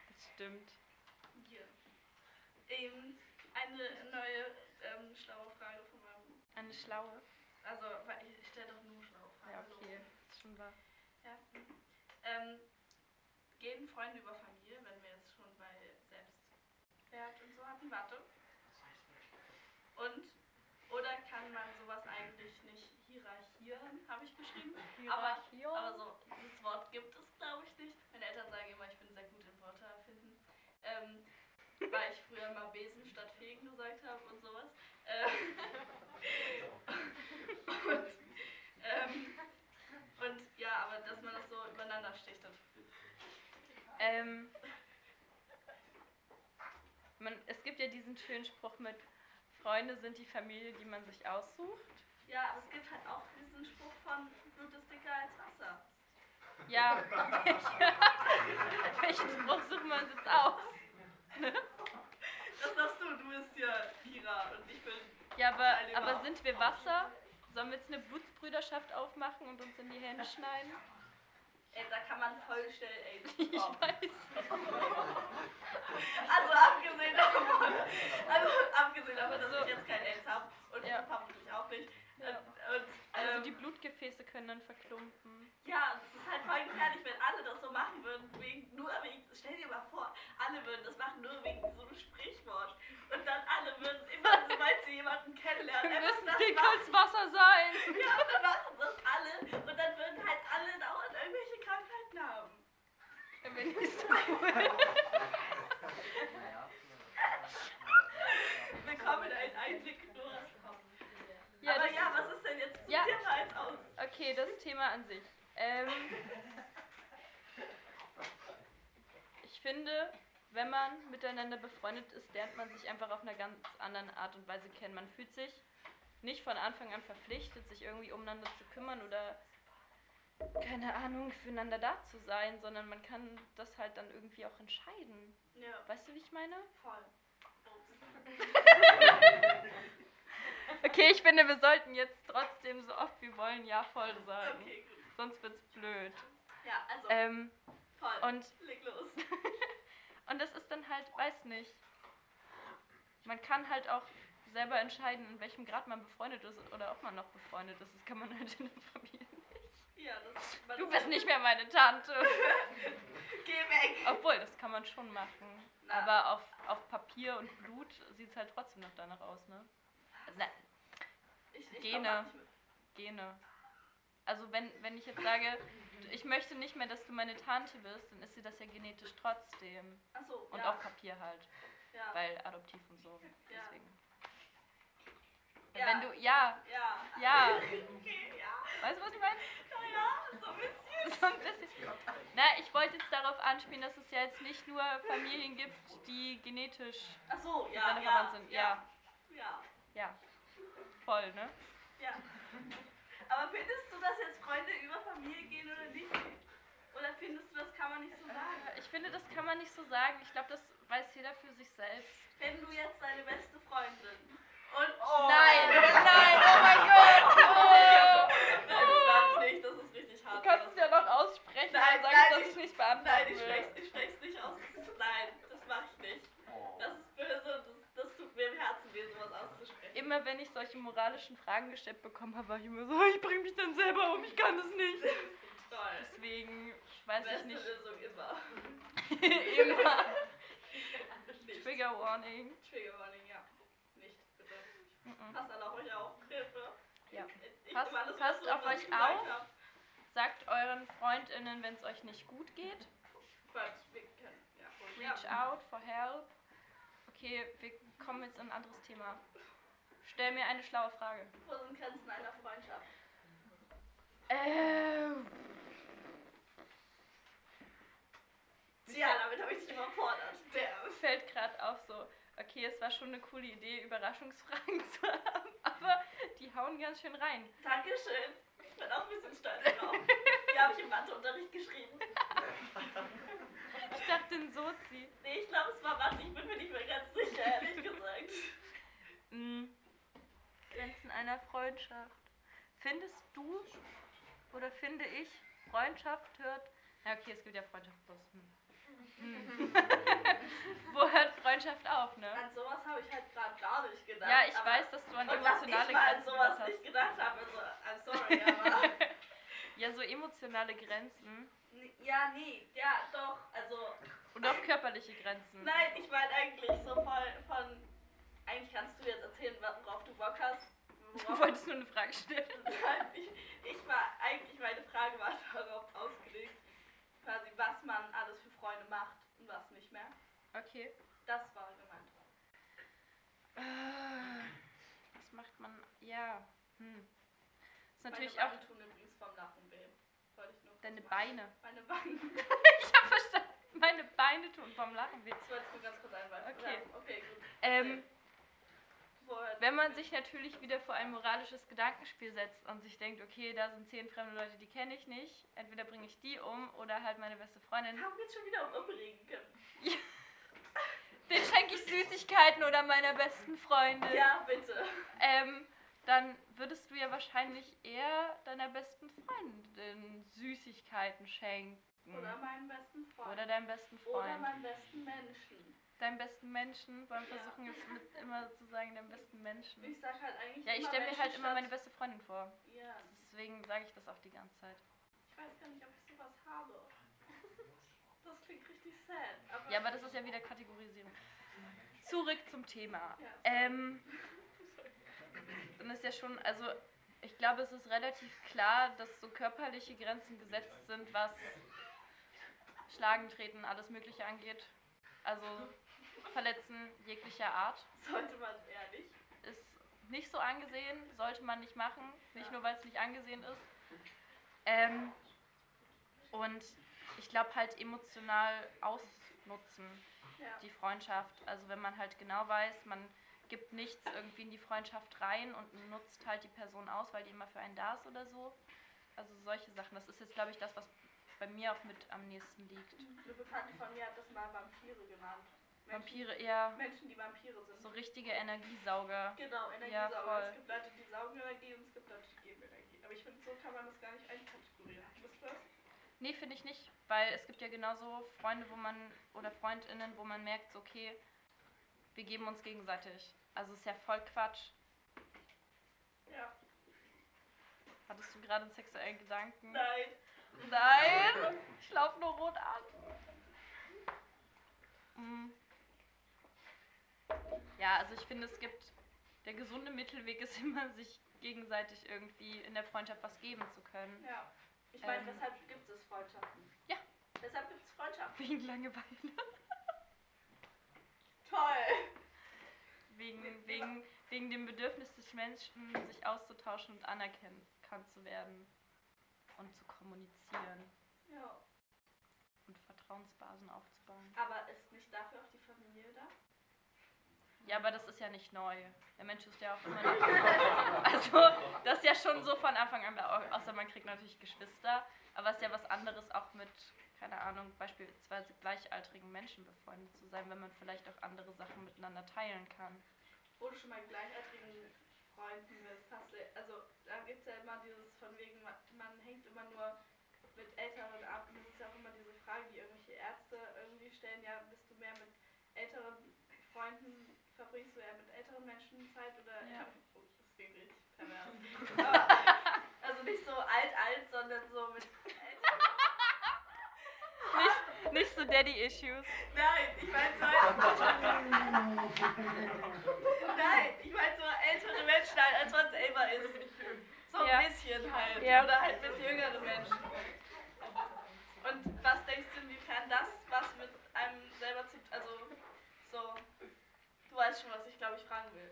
Das stimmt. Ähm, eine neue ähm, schlaue Frage von meinem. Eine schlaue. Also, weil ich stelle doch nur schlaue Fragen. Ja, okay. Ist schon wahr. Ja. mhm. Ähm, gehen Freunde über Familie, wenn wir jetzt schon bei Selbstwert und so hatten? Warte. Und? Oder kann man sowas eigentlich nicht hierarchieren, habe ich geschrieben. Aber, Hierarchie. aber so, dieses Wort gibt es, glaube ich, nicht. Meine Eltern sagen immer, ich bin sehr gut im Wörter erfinden. Ähm, weil ich früher mal Besen statt Fegen gesagt habe und sowas. Ähm, und, ähm, und ja, aber dass man das so übereinander stichtet. Ähm, man, es gibt ja diesen schönen Spruch mit Freunde sind die Familie, die man sich aussucht. Ja, aber es gibt halt auch diesen Spruch von Blut ist dicker als Wasser. Ja, welchen Spruch suchen wir uns jetzt aus? Das darfst du, du bist ja Kira und ich bin. Ja, aber, aber sind wir Wasser? Sollen wir jetzt eine Blutsbrüderschaft aufmachen und uns in die Hände schneiden? Ey, da kann man voll schnell AIDS Ich bekommen. weiß. Also abgesehen davon, also abgesehen davon, dass So. ich jetzt kein AIDS habe und Ja. vermutlich auch nicht. Ja. Und, und, Also ähm, die Blutgefäße können dann verklumpen. ja, das ist halt voll gefährlich, wenn alle das so machen würden, wegen, nur wegen, stell dir mal vor, alle würden das machen, nur wegen so einem Sprichwort. Und dann alle würden immer, sobald sie jemanden kennenlernen, Wir müssen das dick als Wasser sein. Ja, und dann machen das alle und dann würden halt alle dauernd irgendwelche Krankheiten haben. Wenn nicht so cool. Willkommen in einen Einblick in Doras Kopf. Ja, Aber das ja, was ist denn jetzt zum Ja. Thema jetzt aus? Okay, das Thema an sich. Ähm, ich finde, wenn man miteinander befreundet ist, lernt man sich einfach auf einer ganz anderen Art und Weise kennen. Man fühlt sich nicht von Anfang an verpflichtet, sich irgendwie umeinander zu kümmern oder keine Ahnung, füreinander da zu sein, sondern man kann das halt dann irgendwie auch entscheiden. Ja, Weißt du, wie ich meine? voll. Okay, ich finde, wir sollten jetzt trotzdem so oft wir wollen ja voll sagen. Okay. Sonst wird's blöd. Ja, also Ähm, voll. und leg los. Und das ist dann halt, weiß nicht. Man kann halt auch selber entscheiden, in welchem Grad man befreundet ist oder ob man noch befreundet ist. Das kann man halt in der Familie nicht. Ja, das man Du bist nicht mehr meine Tante. Geh weg! Obwohl, das kann man schon machen. Na. Aber auf, auf Papier und Blut sieht es halt trotzdem noch danach aus, ne? Also, na, Ich, ich Gene. Gene. Also wenn, wenn ich jetzt sage, ich möchte nicht mehr, dass du meine Tante bist, dann ist sie das ja genetisch trotzdem. Achso, Und ja. auf Papier halt. ja. Weil adoptiv und so. Ja. Deswegen. Ja. Wenn du, ja, ja. ja. Okay, ja. Weißt du, was ich meine? Naja, so ein bisschen. So ein bisschen. Na, ich wollte jetzt darauf anspielen, dass es ja jetzt nicht nur Familien gibt, die genetisch Achso, ja, miteinander ja. verwandt sind. Ja, Ja, ja. Voll, ne? ja. Aber findest du, dass jetzt Freunde über Familie gehen oder nicht? Oder findest du, das kann man nicht so sagen? Äh, Ich finde, das kann man nicht so sagen. Ich glaube, das weiß jeder für sich selbst. Wenn du jetzt deine beste Freundin und. Nein, nein, oh mein Gott! Oh. Nein, das war nicht, das ist richtig Du hart. kannst es ja noch aussprechen, Nein, dann sag nein, ich, dass ich- ich nicht Nein, beantworten ich ich sprech's nicht aus. Nein, das mach ich nicht. Das ist böse, das, das tut mir im Herzen weh, sowas auszusprechen. Immer wenn ich solche moralischen Fragen gestellt bekommen habe, war ich immer so, ich bring mich dann selber um, ich kann das nicht. Toll. Deswegen weiß ich Beste nicht. Lösung immer. Immer. Trigger Warning. Trigger Warning, ja. Nicht, bitte. Mhm. Passt alle auf euch auf. Hilfe. Ja. Ich Passt- alles passt zurück, auf euch ich auf. hab. Sagt euren FreundInnen, wenn es euch nicht gut geht. Reach out for help. Okay, wir kommen jetzt in ein anderes Thema. Stell mir eine schlaue Frage. Wo sind Grenzen einer Freundschaft? Ähm. Ja, damit habe ich dich überfordert. Der. fällt gerade auf so, okay, es war schon eine coole Idee, Überraschungsfragen zu haben, aber die hauen ganz schön rein. Dankeschön. Ich bin auch ein bisschen stolz drauf. Die habe ich im Matheunterricht geschrieben. Ich dachte in Sozi. Nee, ich glaube, es war Mathe. Ich bin mir nicht mehr ganz sicher, ehrlich gesagt. Mm. Grenzen einer Freundschaft. Findest du oder finde ich, Freundschaft hört. Ja, okay, es gibt ja Freundschaft plus. Hm. Hm. Wo hört Freundschaft auf, ne? An sowas habe ich halt gerade gar nicht gedacht. Ja, ich weiß, dass du an Und was ich emotionale mal an Grenzen sowas nicht gedacht habe, also, I'm sorry, aber. Ja, so emotionale Grenzen ja, nee, ja, doch, also. und auch körperliche Grenzen. Nein, ich meine eigentlich so voll von. Eigentlich kannst du jetzt erzählen, worauf du Bock hast. Du wolltest nur eine Frage stellen. Ich, ich war eigentlich, meine Frage war darauf ausgelegt, quasi, was man alles für Freunde macht und was nicht mehr. Okay. Das war gemeint. Äh, Was macht man? Ja. Hm. Ist natürlich meine auch Beine tun übrigens vom Lachen weh. Wollte ich nur deine. Beine. Meine Beine. Ich hab verstanden. Meine Beine tun vom Lachen weh. Das wollte ich nur ganz kurz einweisen. Okay. Okay, gut. Ähm, Vorher- wenn man sich natürlich wieder vor ein moralisches Gedankenspiel setzt und sich denkt, okay, da sind zehn fremde Leute, die kenne ich nicht, entweder bringe ich die um oder halt meine beste Freundin, haben wir jetzt schon wieder um umregen können. den schenke ich Süßigkeiten oder meiner besten Freundin. Ja, bitte. Ähm, dann würdest du ja wahrscheinlich eher deiner besten Freundin Süßigkeiten schenken. Oder meinen besten Freund. Oder deinem besten Oder Freund. meinen besten Menschen. Deinem besten Menschen. Ja. versuchen jetzt mit immer zu sagen, deinem besten Menschen. Ich sag halt eigentlich Ja, ich stelle mir halt immer meine beste Freundin vor. Ja, Deswegen sage ich das auch die ganze Zeit. ich weiß gar nicht, ob ich sowas habe. Das klingt richtig sad. Aber Ja, aber das ist ja wieder Kategorisierung. Zurück zum Thema. Ja, sorry. Ähm, dann ist ja schon, also ich glaube, es ist relativ klar, dass so körperliche Grenzen gesetzt sind, was Schlagen, Treten, alles Mögliche angeht. Also Verletzen jeglicher Art Sollte man eher nicht. ist nicht so angesehen, sollte man nicht machen, nicht Ja. nur weil es nicht angesehen ist. Ähm, und ich glaube halt emotional ausnutzen Ja. die Freundschaft. Also wenn man halt genau weiß, man gibt nichts irgendwie in die Freundschaft rein und nutzt halt die Person aus, weil die immer für einen da ist oder so. Also solche Sachen. Das ist jetzt, glaube ich, das, was bei mir auch mit am nächsten liegt. Eine Bekannte von mir hat das mal Vampire genannt. Menschen, Vampire eher Menschen, die Vampire sind. so richtige Energiesauger. Genau, Ja, Energiesauger. voll. es gibt Leute, die saugen Energie und es gibt Leute, die geben Energie. Aber ich finde, so kann man das gar nicht einkategorieren. Wisst ihr das? Nee, finde ich nicht, weil es gibt ja genauso Freunde, wo man, oder FreundInnen, wo man merkt, so, okay, wir geben uns gegenseitig. Also ist ja voll Quatsch. Ja. Hattest du gerade einen sexuellen Gedanken? Nein. Nein! Ich laufe nur rot an. Mm. Ja, also ich finde, es gibt, der gesunde Mittelweg ist immer, sich gegenseitig irgendwie in der Freundschaft was geben zu können. Ja. Ich meine, Ähm. weshalb gibt es Freundschaften? Ja. Deshalb gibt es Freundschaften. Wegen Langeweile. Toll. Wegen, wegen, wegen dem Bedürfnis des Menschen, sich auszutauschen und anerkannt zu werden. Und zu kommunizieren. Ja. Und Vertrauensbasen aufzubauen. Aber ist nicht dafür auch die Familie da? Ja, aber das ist ja nicht neu. Der Mensch ist ja auch immer noch. Also, das ist ja schon so von Anfang an, au- außer man kriegt natürlich Geschwister. Aber es ist ja was anderes, auch mit, keine Ahnung, beispielsweise gleichaltrigen Menschen befreundet zu sein, wenn man vielleicht auch andere Sachen miteinander teilen kann. Wo du schon mal gleichaltrigen Freunden bist, hast du, also da gibt es ja immer dieses von wegen, man, man hängt immer nur mit Älteren ab. Und das ist ja auch immer diese Frage, die irgendwelche Ärzte irgendwie stellen, ja, bist du mehr mit älteren Freunden, verbringst du eher mit älteren Menschen Zeit oder Ja. oh, das klingt richtig pervers. Aber, also nicht so alt alt, sondern so mit älteren. Nicht, nicht so Daddy-Issues. Nein, ich meine so Nein, ich meine so ältere Menschen halt, als man selber ist. So ein Ja. bisschen halt. Ja. Oder halt mit jüngeren Menschen. Und was denkst du, inwiefern das was mit einem selber zu also so du weißt schon, was ich glaube ich fragen will.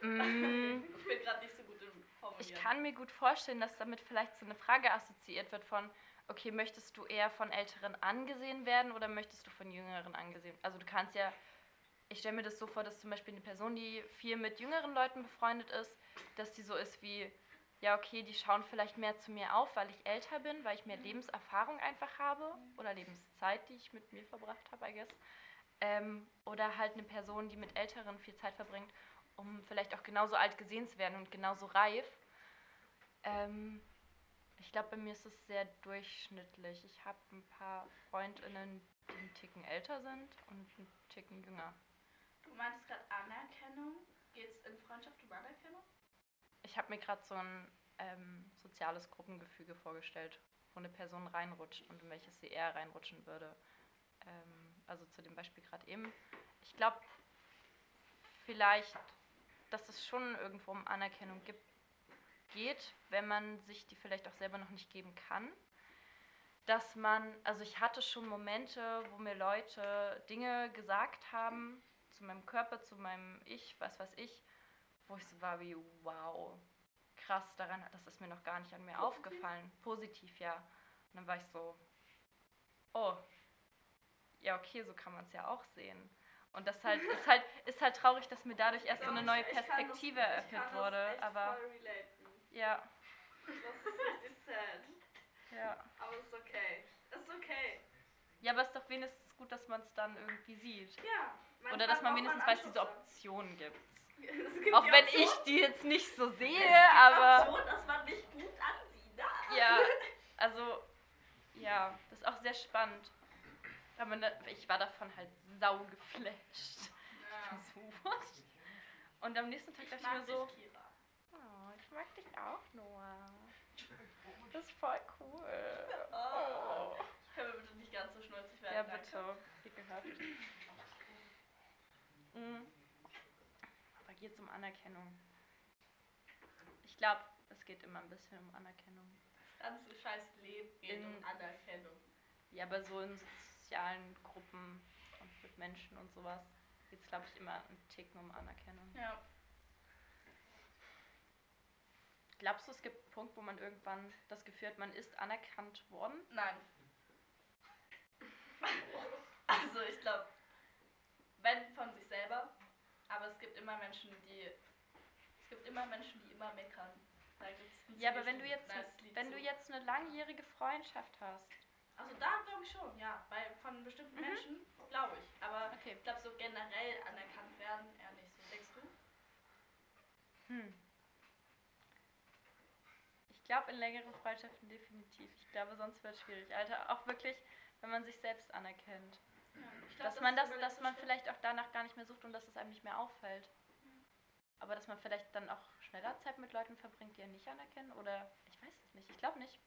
Mm, Ich bin gerade nicht so gut im ich Formulieren. kann mir gut vorstellen, dass damit vielleicht so eine Frage assoziiert wird von, okay, möchtest du eher von Älteren angesehen werden oder möchtest du von Jüngeren angesehen? Also du kannst ja, ich stelle mir das so vor, dass zum Beispiel eine Person, die viel mit jüngeren Leuten befreundet ist, dass die so ist wie, ja okay, die schauen vielleicht mehr zu mir auf, weil ich älter bin, weil ich mehr Lebenserfahrung einfach habe oder Lebenszeit, die ich mit mir verbracht habe, I guess. Ähm, oder halt eine Person, die mit Älteren viel Zeit verbringt, um vielleicht auch genauso alt gesehen zu werden und genauso reif. Ähm, ich glaube, bei mir ist es sehr durchschnittlich. Ich habe ein paar Freundinnen, die einen Ticken älter sind und einen Ticken jünger. Du meintest gerade Anerkennung. Geht es in Freundschaft um Anerkennung? Ich habe mir gerade so ein ähm, soziales Gruppengefüge vorgestellt, wo eine Person reinrutscht und in welches sie eher reinrutschen würde. Ähm, also zu dem Beispiel gerade eben. Ich glaube, vielleicht, dass es schon irgendwo um Anerkennung gibt, geht, wenn man sich die vielleicht auch selber noch nicht geben kann. Dass man, also ich hatte schon Momente, wo mir Leute Dinge gesagt haben, zu meinem Körper, zu meinem Ich, was weiß ich, wo ich so war wie, wow, krass, daran, das ist mir noch gar nicht an mir Positiv? aufgefallen. Positiv, ja. Und dann war ich so, oh, ja, okay, so kann man es ja auch sehen. Und das halt, ist halt, ist halt traurig, dass mir dadurch erst so eine neue Perspektive eröffnet wurde. Aber ja, Das ist richtig sad. ja. Aber es ist okay. Es ist okay. Ja, aber es ist doch wenigstens gut, dass man es dann irgendwie sieht. Ja. Oder dass man wenigstens weiß, diese Anschubser. Option gibt. Es gibt Auch wenn Option- ich die jetzt nicht so es sehe, gibt aber. Option, dass man nicht gut ansieht. Ja, also, ja, das ist auch sehr spannend. Aber ne, ich war davon halt sau geflasht. Ja. So, what? Und am nächsten Tag Ich dachte ich mir so, dich, Kira. oh, ich mag dich auch, Noah. Das ist voll cool. Oh. Können wir bitte nicht ganz so schnulzig werden? Ja, danke? bitte. Wie gehört. Mhm. Aber geht es um Anerkennung? Ich glaube, es geht immer ein bisschen um Anerkennung. Das ganze scheiß Leben geht um In- Anerkennung. Ja, aber so in sozialen Gruppen und mit Menschen und sowas geht es, glaube ich, immer ein Ticken um Anerkennung. Ja. Glaubst du, es gibt einen Punkt, wo man irgendwann das Gefühl hat, man ist anerkannt worden? Nein. Also ich glaube, wenn von sich selber, aber es gibt immer Menschen, die es gibt immer Menschen, die immer meckern. Da gibt's ein Ja, aber wenn du jetzt, wenn du jetzt eine langjährige Freundschaft hast. Also da glaube ich schon, ja. Bei von bestimmten Mhm. Menschen glaube ich. Aber Okay. ich glaube so generell anerkannt werden eher nicht so. Denkst du? Hm. Ich glaube in längeren Freundschaften definitiv. Ich glaube, sonst wird es schwierig. Alter, auch wirklich, wenn man sich selbst anerkennt. Ja, glaub, dass man ist das, dass man vielleicht auch danach gar nicht mehr sucht und dass es einem nicht mehr auffällt. Aber dass man vielleicht dann auch schneller Zeit mit Leuten verbringt, die einen nicht anerkennen oder ich weiß es nicht. Ich glaube nicht.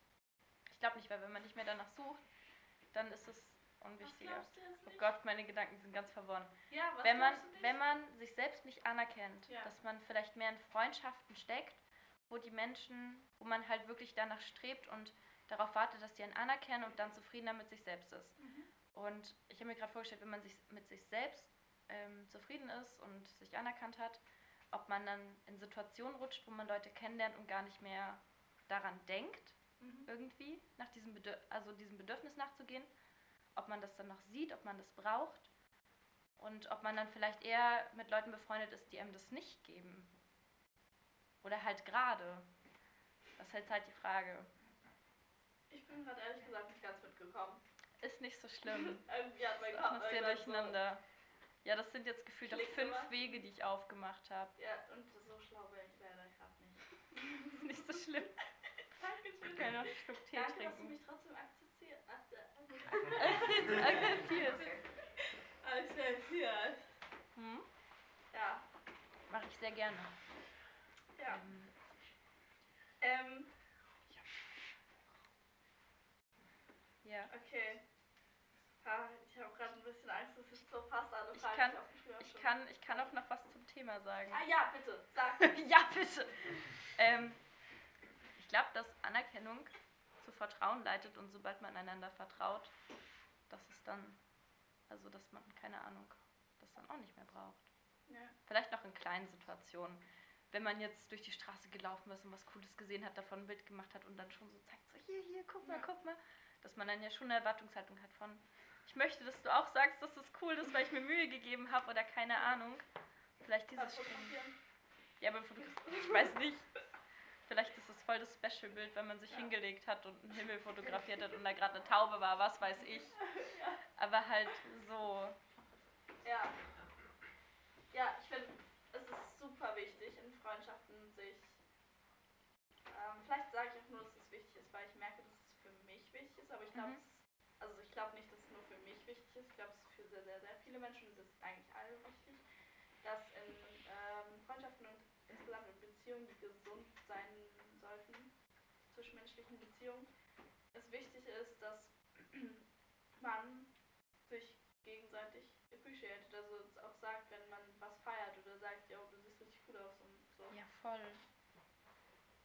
Ich glaube nicht, weil wenn man nicht mehr danach sucht, dann ist es unwichtiger. Oh? Gott, meine Gedanken sind ganz verworren. Ja, was wenn man, wenn man sich selbst nicht anerkennt, Ja. dass man vielleicht mehr in Freundschaften steckt, wo die Menschen, wo man halt wirklich danach strebt und darauf wartet, dass die einen anerkennen und dann zufriedener mit sich selbst ist. Mhm. Und ich habe mir gerade vorgestellt, wenn man sich mit sich selbst ähm, zufrieden ist und sich anerkannt hat, ob man dann in Situationen rutscht, wo man Leute kennenlernt und gar nicht mehr daran denkt, Mhm. irgendwie nach diesem, Bedür also diesem Bedürfnis nachzugehen, ob man das dann noch sieht, ob man das braucht und ob man dann vielleicht eher mit Leuten befreundet ist, die einem das nicht geben. Oder halt gerade. Das ist halt die Frage. Ich bin gerade ehrlich gesagt nicht ganz mitgekommen. Ist nicht so schlimm. Irgendwie hat mein Kopf sehr irgendwann so- durcheinander. Ja, das sind jetzt gefühlt auch fünf gemacht. Wege, die ich aufgemacht habe. Ja, und so schlau bin ich leider gerade nicht. Ist nicht so schlimm. Ich kann noch einen Schluck Tee Danke, dass du trinken. mich trotzdem akzeptiert. Akzeptierst. Akzeptiert. Hm? Ja, Mache ich sehr gerne. ja. Ähm, Ähm, ja. okay. Ja, ich habe gerade ein bisschen Angst, dass ich so fast alle Ich Fragen kann- nicht aufgeschrieben habe. Ich kann, ich kann auch noch was zum Thema sagen. Ah ja, bitte, sag. ja, bitte. Ähm, ich glaube, dass Anerkennung zu Vertrauen leitet und sobald man einander vertraut, dass es dann, also dass man, keine Ahnung, das dann auch nicht mehr braucht. Ja. Vielleicht noch in kleinen Situationen. Wenn man jetzt durch die Straße gelaufen ist und was Cooles gesehen hat, davon ein Bild gemacht hat und dann schon so zeigt, so hier, hier, guck mal, Ja. guck mal. Dass man dann ja schon eine Erwartungshaltung hat von, ich möchte, dass du auch sagst, dass das cool ist, weil ich mir Mühe gegeben habe oder keine Ahnung. Vielleicht dieses. Ja, beim Fotografieren. Ich weiß nicht. Vielleicht ist es voll das Special-Bild, wenn man sich Ja. hingelegt hat und einen Himmel fotografiert hat und da gerade eine Taube war, was weiß ich. Aber halt so. Ja. Ja, ich finde, es ist super wichtig in Freundschaften sich. Ähm, vielleicht sage ich auch nur, dass es wichtig ist, weil ich merke, dass es für mich wichtig ist, aber ich glaube, Mhm. also ich glaube nicht, dass es nur für mich wichtig ist. Ich glaube, es ist für sehr, sehr, sehr viele Menschen, und das ist eigentlich alle wichtig, dass in ähm, Freundschaften und insgesamt in Beziehungen, die gesund sein sollten, zwischenmenschlichen Beziehungen, es wichtig ist, dass man sich gegenseitig appreciated, also es auch sagt, wenn man was feiert oder sagt, ja, du siehst richtig gut aus und so. Ja, voll.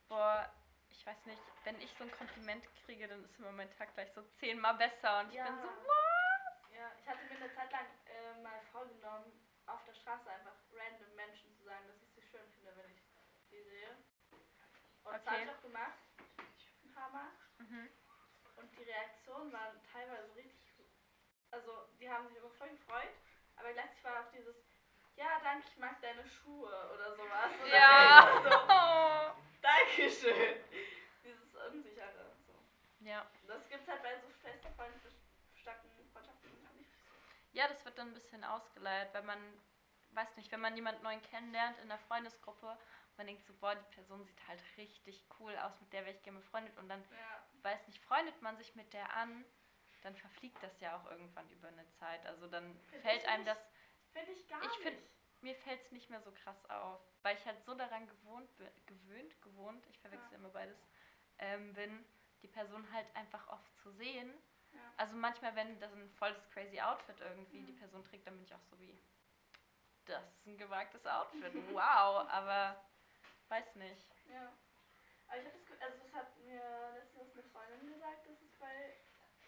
Boah, ich weiß nicht, wenn ich so ein Kompliment kriege, dann ist immer mein Tag gleich so zehnmal besser und ich bin so, what? Ja, ich hatte mir eine Zeit lang äh, mal vorgenommen, auf der Straße einfach random Menschen zu sagen, dass ich sie schön finde, wenn ich sie sehe. Und das habe Okay. ich auch gemacht, ein paar Mal. Mhm. Und die Reaktionen waren teilweise richtig, also die haben sich immer voll gefreut, aber gleichzeitig war auch dieses, ja, danke, ich mag deine Schuhe oder sowas. Und Ja. so, Dankeschön. Dieses Unsichere. So. ja. Das gibt's halt bei so starken Freundschaften nicht so. Ja, das wird dann ein bisschen ausgeleiert, wenn man, weiß nicht, wenn man jemanden neuen kennenlernt in der Freundesgruppe, man denkt so, boah, die Person sieht halt richtig cool aus, mit der wäre ich gerne befreundet und dann, Ja. weiß nicht, freundet man sich mit der an, dann verfliegt das ja auch irgendwann über eine Zeit. Also dann Find fällt einem nicht. das, Finde ich gar Ich nicht. find- mir fällt es nicht mehr so krass auf, weil ich halt so daran gewohnt bin, gewöhnt, gewohnt, ich verwechsel Ja. immer beides, ähm, bin, die Person halt einfach oft zu sehen. Ja. Also manchmal, wenn das ein volles crazy Outfit irgendwie Mhm. die Person trägt, dann bin ich auch so wie, das ist ein gewagtes Outfit, wow, aber weiß nicht. Ja. Aber ich habe das Gefühl, also das hat mir letztens eine Freundin gesagt, dass es bei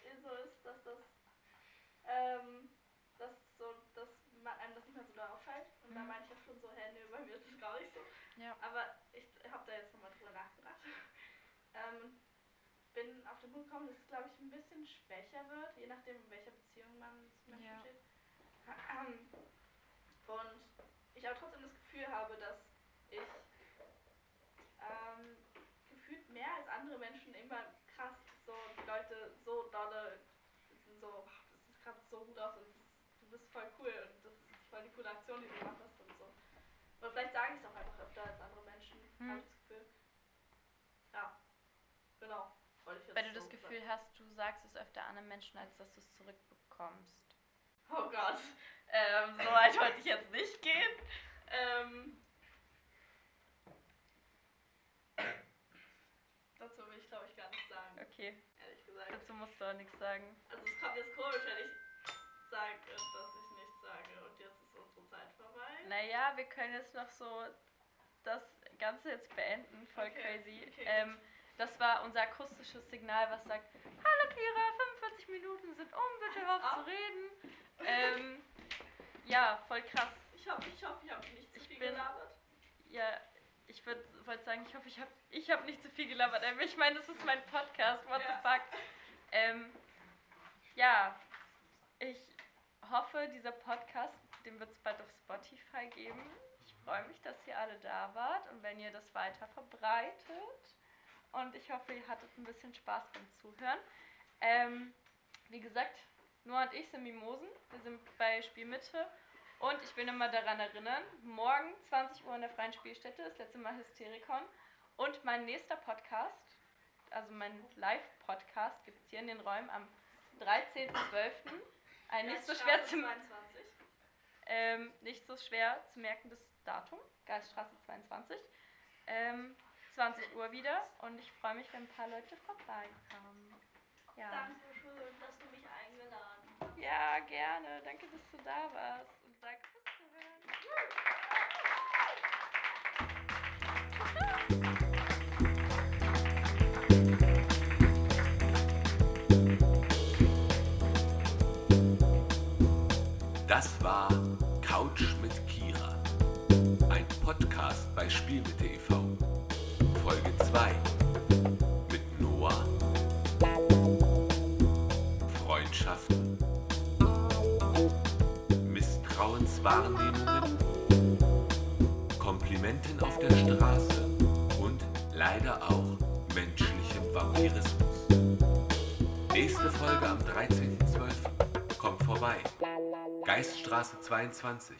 ihr so ist, dass das, ähm, dass so, dass man einem das nicht mehr so da auffällt. Und da Mhm. meinte ich auch schon so, hä, nee, bei mir ist das gar nicht so. Ja. Aber ich habe da jetzt nochmal drüber nachgedacht. ähm, bin auf den Punkt gekommen, dass es, glaube ich, ein bisschen schwächer wird, je nachdem, in welcher Beziehung man zu Menschen Ja. steht. Und ich aber trotzdem das Gefühl habe, dass ich ähm, gefühlt mehr als andere Menschen immer krass so die Leute so dolle sind so, "Ach, das sieht gerade so gut aus und das ist, du bist voll cool und das ist voll die coole Aktion, die du gemacht hast und so. Oder vielleicht sage ich es auch einfach öfter als andere Menschen, Hm. habe ich das Gefühl. Ja. hast, du sagst es öfter anderen Menschen, als dass du es zurückbekommst? Oh Gott. Ähm, so weit wollte ich jetzt nicht gehen. Ähm, dazu will ich glaube ich gar nichts sagen, Okay, ehrlich gesagt. dazu musst du auch nichts sagen. Also es kommt jetzt komisch, wenn ich sage, dass ich nichts sage und jetzt ist unsere Zeit vorbei. Naja, wir können jetzt noch so das Ganze jetzt beenden. Voll Okay, crazy. okay. Ähm, das war unser akustisches Signal, was sagt: Hallo Kira, 45 Minuten sind um, bitte hör auf zu reden. Ähm, ja, voll krass. Ich hoffe, ich hoffe, ich habe nicht zu Ich viel bin- gelabert. Ja, ich würde wollte sagen, ich hoffe, ich habe ich hab nicht zu viel gelabert. Aber ich meine, das ist mein Podcast. What Ja. the fuck? Ähm, ja, ich hoffe, dieser Podcast, den wird es bald auf Spotify geben. Ich freue mich, dass ihr alle da wart und wenn ihr das weiter verbreitet. Und ich hoffe, ihr hattet ein bisschen Spaß beim Zuhören. Ähm, wie gesagt, Noah und ich sind Mimosen. Wir sind bei Spielmitte. Und ich will nochmal daran erinnern, morgen 20 Uhr in der freien Spielstätte, das letzte Mal Hysterikon. Und mein nächster Podcast, also mein Live-Podcast, gibt es hier in den Räumen am 13.12. Ein nicht so, schwer zu, 22. ähm, nicht so schwer zu merkendes Datum, Geiststraße 22. Ähm, 20 Uhr wieder und ich freue mich, wenn ein paar Leute vorbeikommen. Ja. Dankeschön, dass du mich eingeladen hast. Ja, gerne. Danke, dass du da warst. Und danke fürs Zuhören. Das war Couch mit Kira. Ein Podcast bei Spielmitte e.V. Folge 2. Mit Noah. Freundschaften. Misstrauenswahrnehmungen. Komplimenten auf der Straße. Und leider auch menschlichem Vampirismus. Nächste Folge am 13.12. Kommt vorbei. Geiststraße 22.